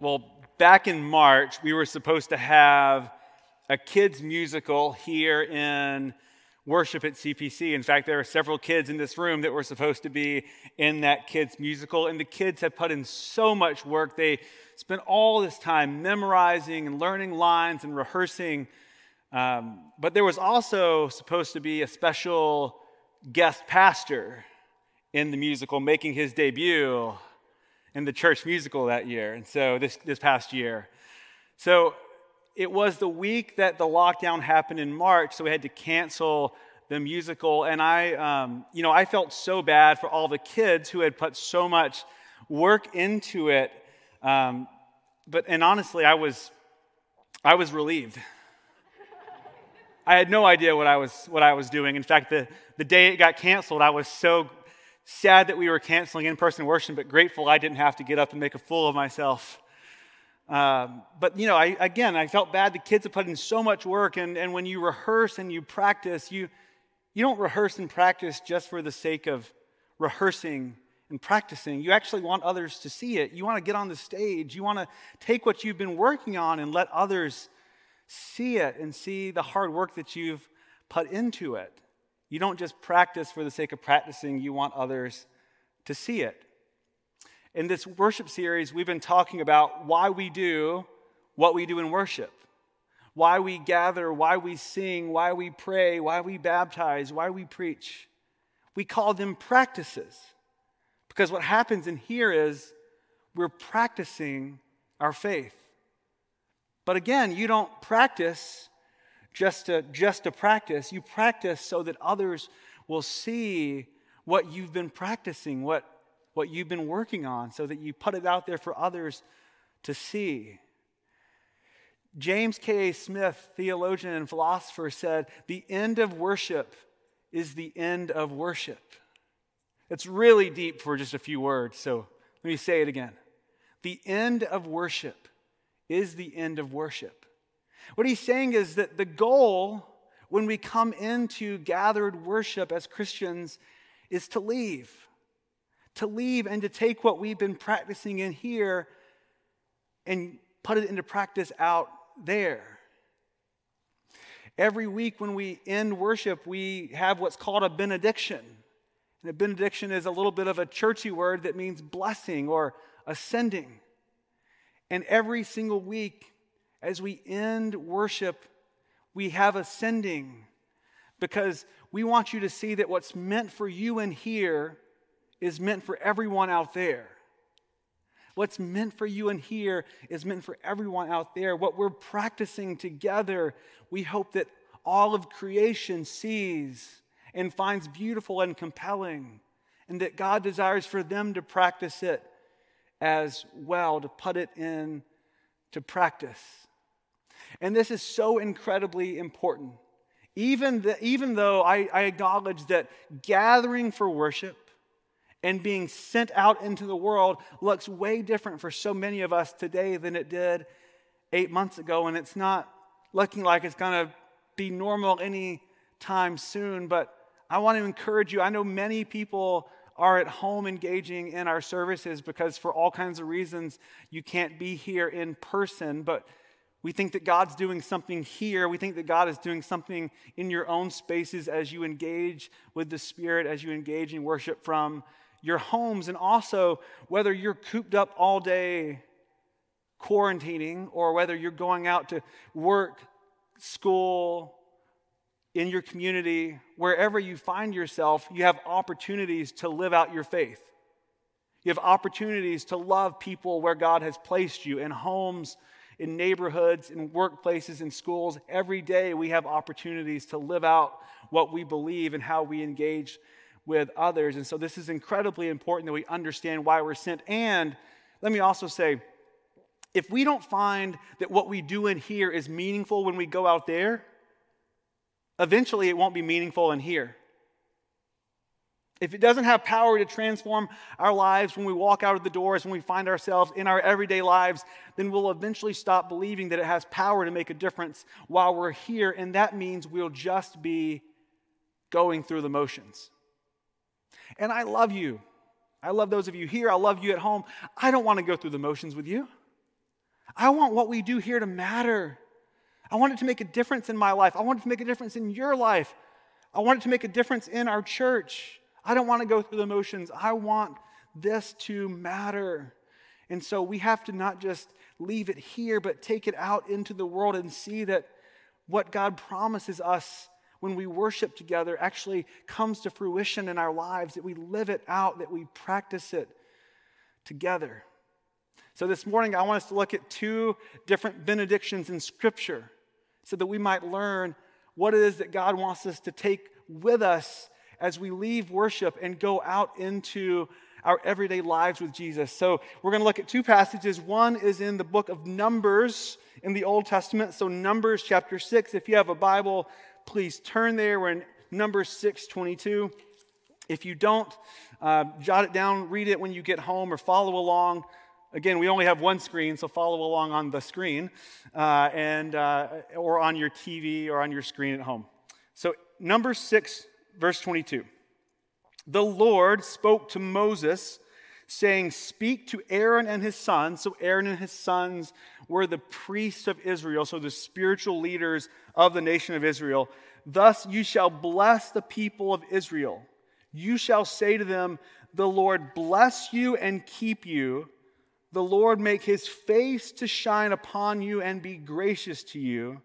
Well, back in March, we were supposed to have a kids' musical here in worship at CPC. In fact, there are several kids in this room that were supposed to be in that kids' musical, and the kids have put in so much work. They spent all this time memorizing and learning lines and rehearsing. Um, but there was also supposed to be a special guest pastor in the musical making his debut in the church musical that year, and so this, this past year. So it was the week that the lockdown happened in March, so we had to cancel the musical. And I, um, you know, I felt so bad for all the kids who had put so much work into it. Um, but and honestly, I was, I was relieved. I had no idea what I was what I was doing. In fact, the, the day it got canceled, I was so sad that we were canceling in person worship, but grateful I didn't have to get up and make a fool of myself. Um, but, you know, I, again, I felt bad. The kids have put in so much work, and, and when you rehearse and you practice, you, you don't rehearse and practice just for the sake of rehearsing and practicing. You actually want others to see it. You want to get on the stage. You want to take what you've been working on and let others see it and see the hard work that you've put into it. You don't just practice for the sake of practicing, you want others to see it. In this worship series, we've been talking about why we do what we do in worship, why we gather, why we sing, why we pray, why we baptize, why we preach. We call them practices because what happens in here is we're practicing our faith. But again, you don't practice just to, just to practice. You practice so that others will see what you've been practicing, what, what you've been working on, so that you put it out there for others to see. James K.A. Smith, theologian and philosopher, said, The end of worship is the end of worship. It's really deep for just a few words, so let me say it again. The end of worship is the end of worship. What he's saying is that the goal when we come into gathered worship as Christians is to leave. To leave and to take what we've been practicing in here and put it into practice out there. Every week when we end worship, we have what's called a benediction. And a benediction is a little bit of a churchy word that means blessing or ascending. And every single week, as we end worship, we have ascending because we want you to see that what's meant for you in here is meant for everyone out there. What's meant for you in here is meant for everyone out there. What we're practicing together, we hope that all of creation sees and finds beautiful and compelling, and that God desires for them to practice it as well, to put it in to practice. And this is so incredibly important. Even, the, even though I, I acknowledge that gathering for worship and being sent out into the world looks way different for so many of us today than it did eight months ago, and it's not looking like it's going to be normal any time soon. But I want to encourage you. I know many people are at home engaging in our services because, for all kinds of reasons, you can't be here in person. But we think that God's doing something here. We think that God is doing something in your own spaces as you engage with the Spirit, as you engage in worship from your homes. And also, whether you're cooped up all day quarantining or whether you're going out to work, school, in your community, wherever you find yourself, you have opportunities to live out your faith. You have opportunities to love people where God has placed you in homes in neighborhoods, in workplaces, in schools. Every day we have opportunities to live out what we believe and how we engage with others. And so this is incredibly important that we understand why we're sent. And let me also say, if we don't find that what we do in here is meaningful when we go out there, eventually it won't be meaningful in here. If it doesn't have power to transform our lives when we walk out of the doors, when we find ourselves in our everyday lives, then we'll eventually stop believing that it has power to make a difference while we're here. And that means we'll just be going through the motions. And I love you. I love those of you here. I love you at home. I don't want to go through the motions with you. I want what we do here to matter. I want it to make a difference in my life. I want it to make a difference in your life. I want it to make a difference in our church. I don't want to go through the motions. I want this to matter. And so we have to not just leave it here, but take it out into the world and see that what God promises us when we worship together actually comes to fruition in our lives, that we live it out, that we practice it together. So this morning, I want us to look at two different benedictions in Scripture so that we might learn what it is that God wants us to take with us as we leave worship and go out into our everyday lives with Jesus. So, we're going to look at two passages. One is in the book of Numbers in the Old Testament. So, Numbers chapter 6. If you have a Bible, please turn there. We're in Numbers 6 22. If you don't, uh, jot it down, read it when you get home, or follow along. Again, we only have one screen, so follow along on the screen uh, and, uh, or on your TV or on your screen at home. So, number 6, verse 22. The Lord spoke to Moses, saying, Speak to Aaron and his sons. So, Aaron and his sons were the priests of Israel, so the spiritual leaders of the nation of Israel. Thus you shall bless the people of Israel. You shall say to them, The Lord bless you and keep you. The Lord make his face to shine upon you and be gracious to you.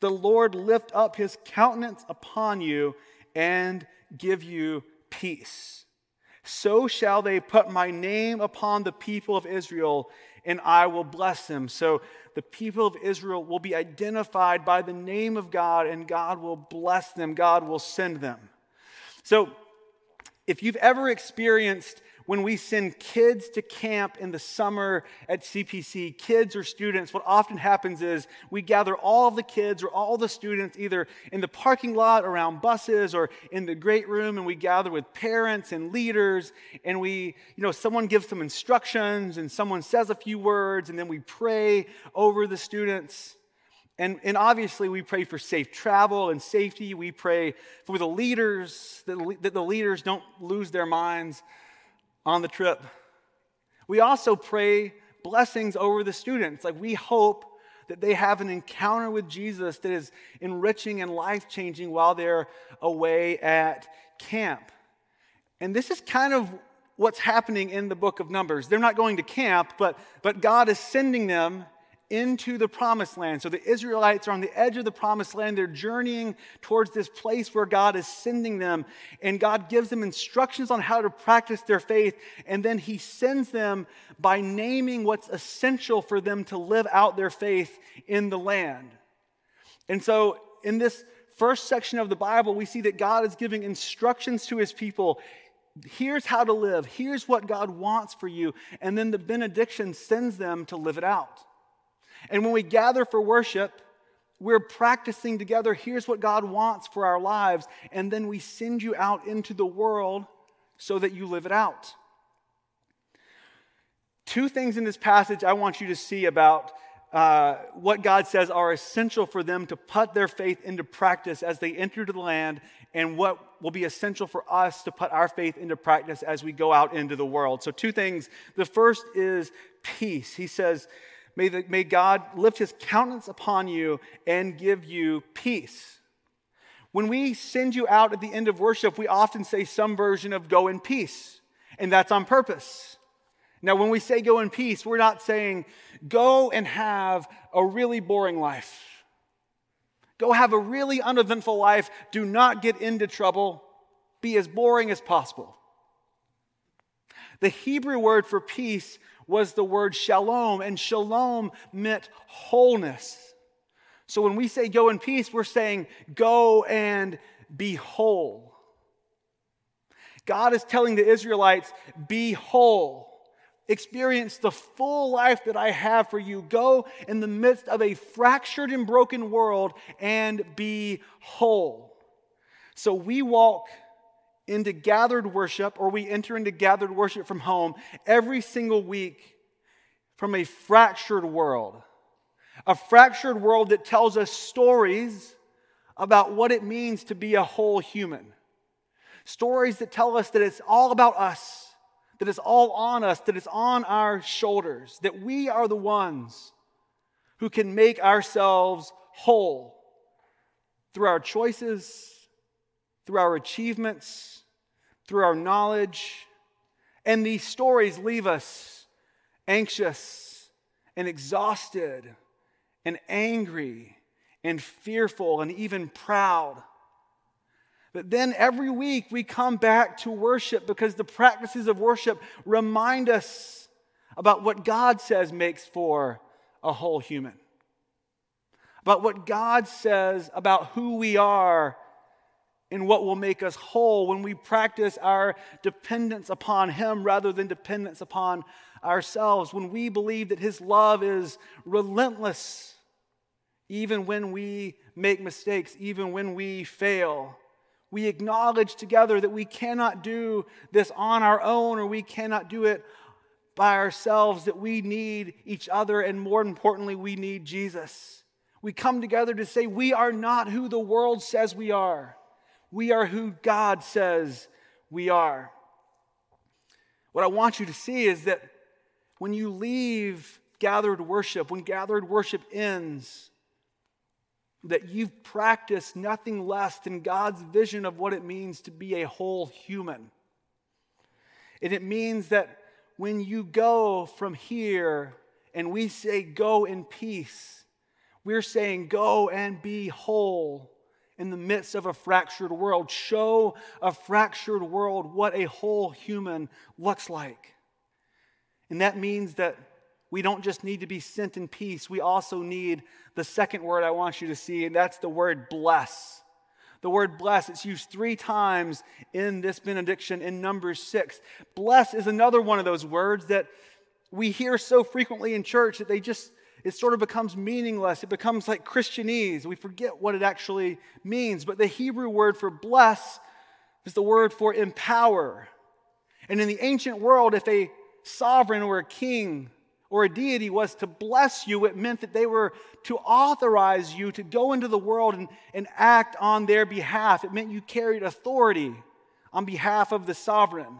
The Lord lift up his countenance upon you and give you peace. So shall they put my name upon the people of Israel, and I will bless them. So the people of Israel will be identified by the name of God, and God will bless them. God will send them. So if you've ever experienced when we send kids to camp in the summer at CPC, kids or students, what often happens is we gather all of the kids or all the students either in the parking lot around buses or in the great room, and we gather with parents and leaders, and we, you know, someone gives some instructions and someone says a few words, and then we pray over the students. And, and obviously, we pray for safe travel and safety. We pray for the leaders, that, that the leaders don't lose their minds on the trip. We also pray blessings over the students. Like we hope that they have an encounter with Jesus that is enriching and life changing while they're away at camp. And this is kind of what's happening in the book of Numbers. They're not going to camp, but, but God is sending them into the promised land. So the Israelites are on the edge of the promised land. They're journeying towards this place where God is sending them. And God gives them instructions on how to practice their faith. And then He sends them by naming what's essential for them to live out their faith in the land. And so in this first section of the Bible, we see that God is giving instructions to His people. Here's how to live. Here's what God wants for you. And then the benediction sends them to live it out. And when we gather for worship, we're practicing together. Here's what God wants for our lives. And then we send you out into the world so that you live it out. Two things in this passage I want you to see about uh, what God says are essential for them to put their faith into practice as they enter the land, and what will be essential for us to put our faith into practice as we go out into the world. So, two things. The first is peace. He says, May, the, may God lift his countenance upon you and give you peace. When we send you out at the end of worship, we often say some version of go in peace, and that's on purpose. Now, when we say go in peace, we're not saying go and have a really boring life. Go have a really uneventful life. Do not get into trouble. Be as boring as possible. The Hebrew word for peace was the word shalom, and shalom meant wholeness. So when we say go in peace, we're saying go and be whole. God is telling the Israelites, be whole. Experience the full life that I have for you. Go in the midst of a fractured and broken world and be whole. So we walk into gathered worship or we enter into gathered worship from home every single week from a fractured world. A fractured world that tells us stories about what it means to be a whole human. Stories that tell us that it's all about us, that it's all on us, that it's on our shoulders, that we are the ones who can make ourselves whole through our choices, through our achievements, through our knowledge. And these stories leave us anxious and exhausted and angry and fearful and even proud. But then every week we come back to worship because the practices of worship remind us about what God says makes for a whole human, about what God says about who we are and what will make us whole when we practice our dependence upon Him rather than dependence upon ourselves, when we believe that His love is relentless, even when we make mistakes, even when we fail. We acknowledge together that we cannot do this on our own or we cannot do it by ourselves, that we need each other, and more importantly, we need Jesus. We come together to say we are not who the world says we are. We are who God says we are. What I want you to see is that when you leave gathered worship, when gathered worship ends, that you've practiced nothing less than God's vision of what it means to be a whole human. And it means that when you go from here and we say, Go in peace, we're saying, Go and be whole in the midst of a fractured world. Show a fractured world what a whole human looks like. And that means that we don't just need to be sent in peace, we also need the second word I want you to see, and that's the word bless. The word bless, it's used three times in this benediction in Numbers 6. Bless is another one of those words that we hear so frequently in church that they just it sort of becomes meaningless. It becomes like Christianese. We forget what it actually means. But the Hebrew word for bless is the word for empower. And in the ancient world, if a sovereign or a king or a deity was to bless you, it meant that they were to authorize you to go into the world and, and act on their behalf. It meant you carried authority on behalf of the sovereign.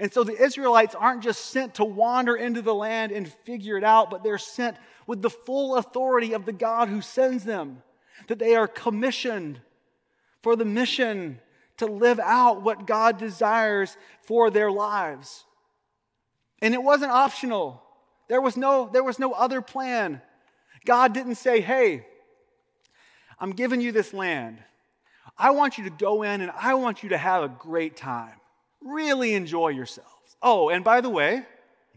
And so the Israelites aren't just sent to wander into the land and figure it out, but they're sent with the full authority of the God who sends them, that they are commissioned for the mission to live out what God desires for their lives. And it wasn't optional. There was no, there was no other plan. God didn't say, hey, I'm giving you this land. I want you to go in and I want you to have a great time. Really enjoy yourselves. Oh, and by the way,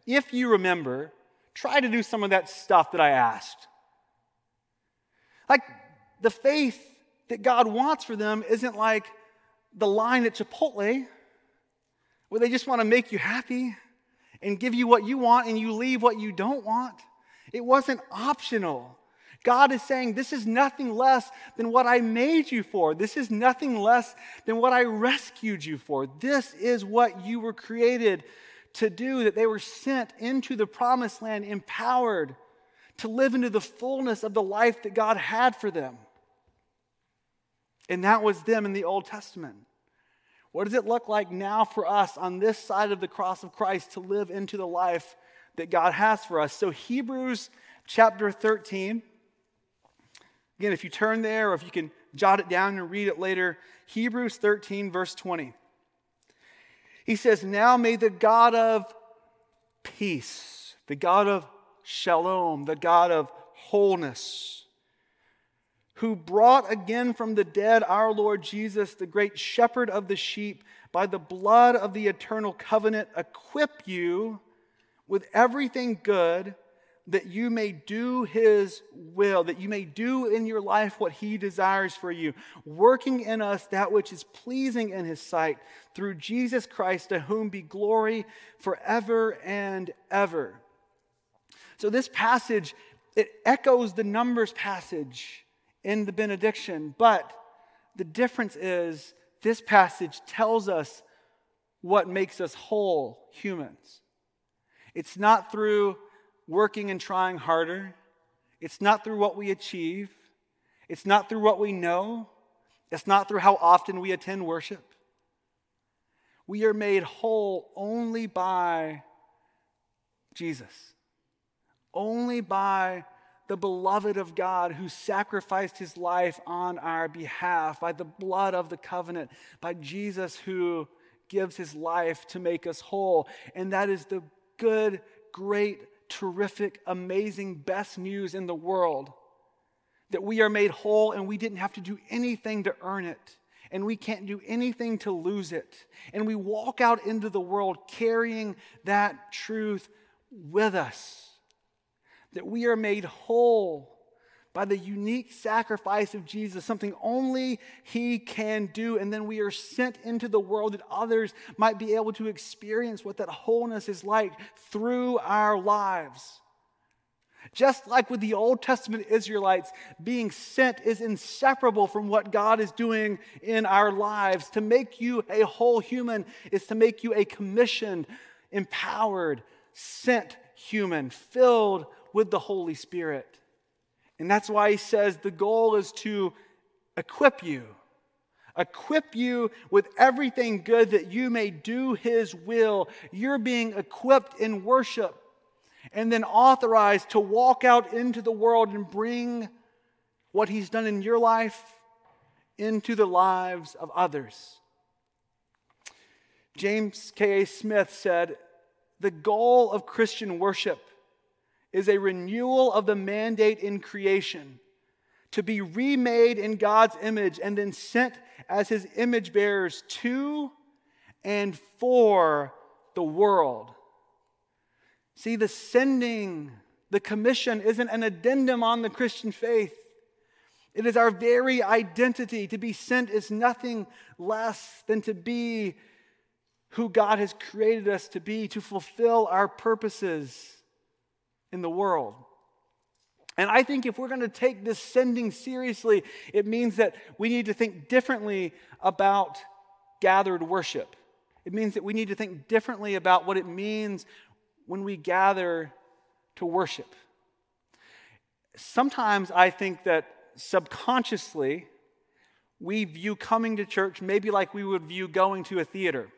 if you remember, try to do some of that stuff that I asked. Like the faith that God wants for them isn't like the line at Chipotle where they just want to make you happy and give you what you want and you leave what you don't want. It wasn't optional. God is saying, This is nothing less than what I made you for. This is nothing less than what I rescued you for. This is what you were created to do, that they were sent into the promised land, empowered to live into the fullness of the life that God had for them. And that was them in the Old Testament. What does it look like now for us on this side of the cross of Christ to live into the life that God has for us? So, Hebrews chapter 13. Again, if you turn there or if you can jot it down and read it later, Hebrews 13, verse 20. He says, Now may the God of peace, the God of shalom, the God of wholeness, who brought again from the dead our Lord Jesus, the great shepherd of the sheep, by the blood of the eternal covenant, equip you with everything good that you may do his will, that you may do in your life what he desires for you, working in us that which is pleasing in his sight through Jesus Christ, to whom be glory forever and ever. So, this passage, it echoes the Numbers passage in the benediction. But the difference is this passage tells us what makes us whole humans. It's not through working and trying harder, it's not through what we achieve, it's not through what we know, it's not through how often we attend worship. We are made whole only by Jesus, only by the beloved of God who sacrificed his life on our behalf, by the blood of the covenant, by Jesus who gives his life to make us whole. And that is the good, great, terrific, amazing, best news in the world that we are made whole and we didn't have to do anything to earn it. And we can't do anything to lose it. And we walk out into the world carrying that truth with us that we are made whole by the unique sacrifice of Jesus, something only He can do. And then we are sent into the world that others might be able to experience what that wholeness is like through our lives. Just like with the Old Testament Israelites, being sent is inseparable from what God is doing in our lives. To make you a whole human is to make you a commissioned, empowered, sent human, filled with the Holy Spirit. And that's why he says the goal is to equip you. Equip you with everything good that you may do his will. You're being equipped in worship and then authorized to walk out into the world and bring what he's done in your life into the lives of others. James K.A. Smith said, The goal of Christian worship is a renewal of the mandate in creation to be remade in God's image and then sent as his image bearers to and for the world. See, the sending, the commission isn't an addendum on the Christian faith. It is our very identity. To be sent is nothing less than to be who God has created us to be, to fulfill our purposes in the world. And I think if we're going to take this sending seriously, it means that we need to think differently about gathered worship. It means that we need to think differently about what it means when we gather to worship. Sometimes I think that subconsciously we view coming to church maybe like we would view going to a theater.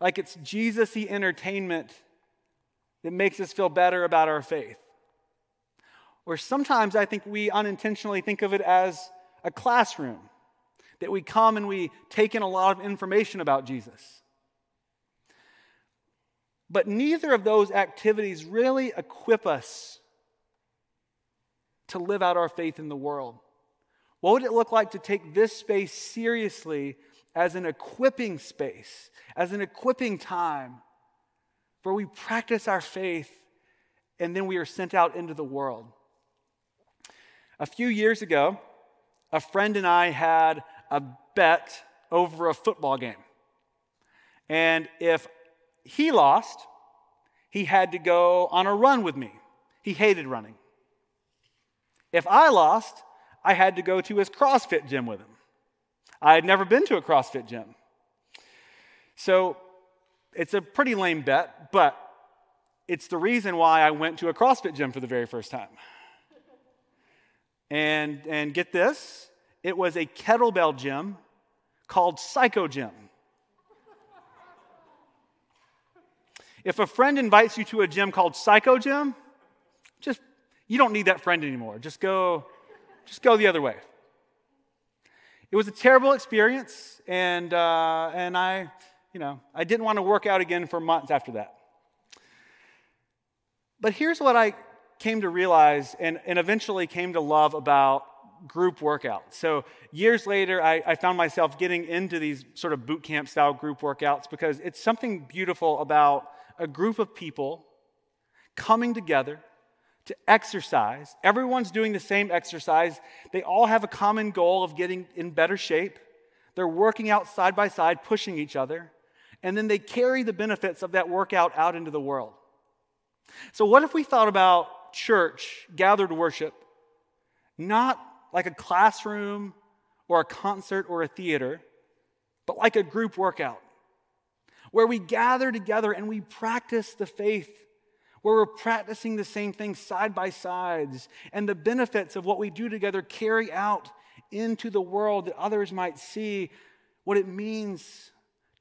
Like it's Jesus y entertainment that makes us feel better about our faith. Or sometimes I think we unintentionally think of it as a classroom, that we come and we take in a lot of information about Jesus. But neither of those activities really equip us to live out our faith in the world. What would it look like to take this space seriously as an equipping space, as an equipping time where we practice our faith and then we are sent out into the world. A few years ago, a friend and I had a bet over a football game. And if he lost, he had to go on a run with me. He hated running. If I lost, I had to go to his CrossFit gym with him. I had never been to a CrossFit gym. So it's a pretty lame bet, but it's the reason why I went to a CrossFit gym for the very first time. And, and get this, it was a kettlebell gym called Psycho Gym. If a friend invites you to a gym called Psycho Gym, just you don't need that friend anymore. Just go, just go the other way. It was a terrible experience, and uh, and I you know, I didn't want to work out again for months after that. But here's what I came to realize and, and eventually came to love about group workouts. So years later, I, I, found myself getting into these sort of boot camp style group workouts because it's something beautiful about a group of people coming together to exercise. Everyone's doing the same exercise. They all have a common goal of getting in better shape. They're working out side by side, pushing each other and then they carry the benefits of that workout out into the world. So, what if we thought about church, gathered worship, not like a classroom or a concert or a theater, but like a group workout where we gather together and we practice the faith, where we're practicing the same things side by sides, and the benefits of what we do together carry out into the world that others might see what it means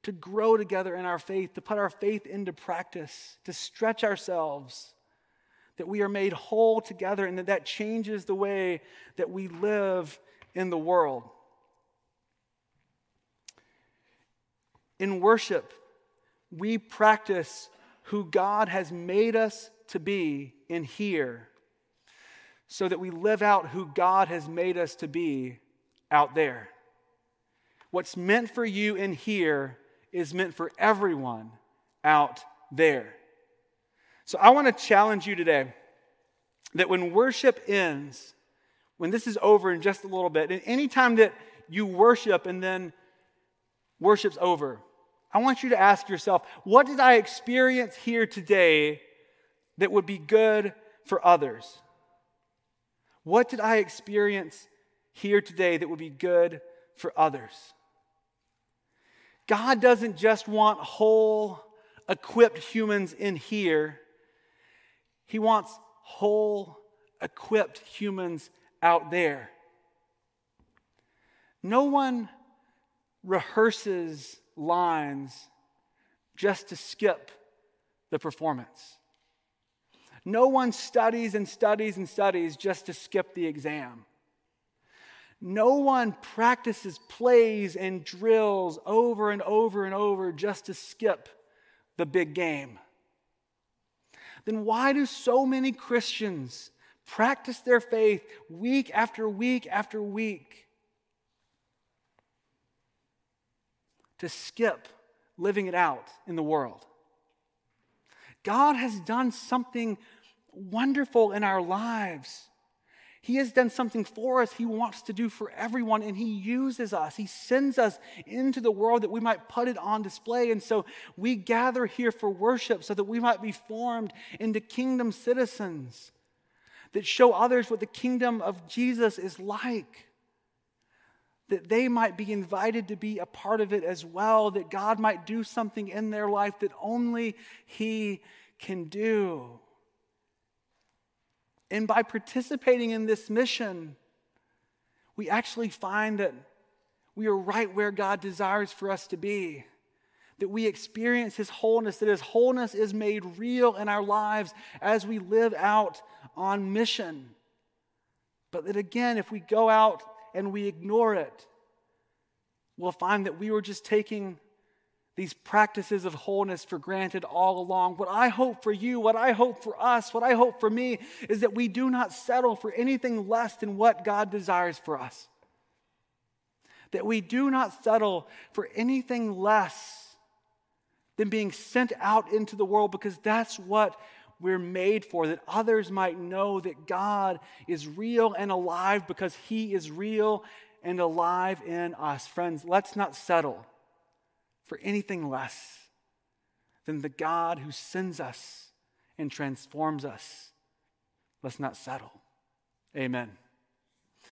to grow together in our faith, to put our faith into practice, to stretch ourselves. that we are made whole together, and that that changes the way that we live in the world. In worship, we practice who God has made us to be in here so that we live out who God has made us to be out there. What's meant for you in here is meant for everyone out there. So I want to challenge you today that when worship ends, when this is over in just a little bit, and anytime that you worship and then worship's over, I want you to ask yourself, what did I experience here today that would be good for others? What did I experience here today that would be good for others? God doesn't just want whole, equipped humans in here, He wants whole, equipped humans out there. No one rehearses lines just to skip the performance. No one studies and studies and studies just to skip the exam. No one practices plays and drills over and over and over just to skip the big game. Then why do so many Christians practice their faith week after week after week to skip living it out in the world. God has done something wonderful in our lives. He has done something for us He wants to do for everyone, and He uses us. He sends us into the world that we might put it on display. And so we gather here for worship so that we might be formed into kingdom citizens that show others what the kingdom of Jesus is like that they might be invited to be a part of it as well, that God might do something in their life that only He can do. And by participating in this mission, we actually find that we are right where God desires for us to be. That we experience His wholeness, that His wholeness is made real in our lives as we live out on mission. But that again, if we go out and we ignore it, we'll find that we were just taking these practices of wholeness for granted all along. What I hope for you, what I hope for us, what I hope for me is that we do not settle for anything less than what God desires for us. That we do not settle for anything less than being sent out into the world because that's what we're made for, that others might know that God is real and alive because He is real and alive in us. Friends, let's not settle for anything less than the God who sends us and transforms us. Let's not settle. Amen.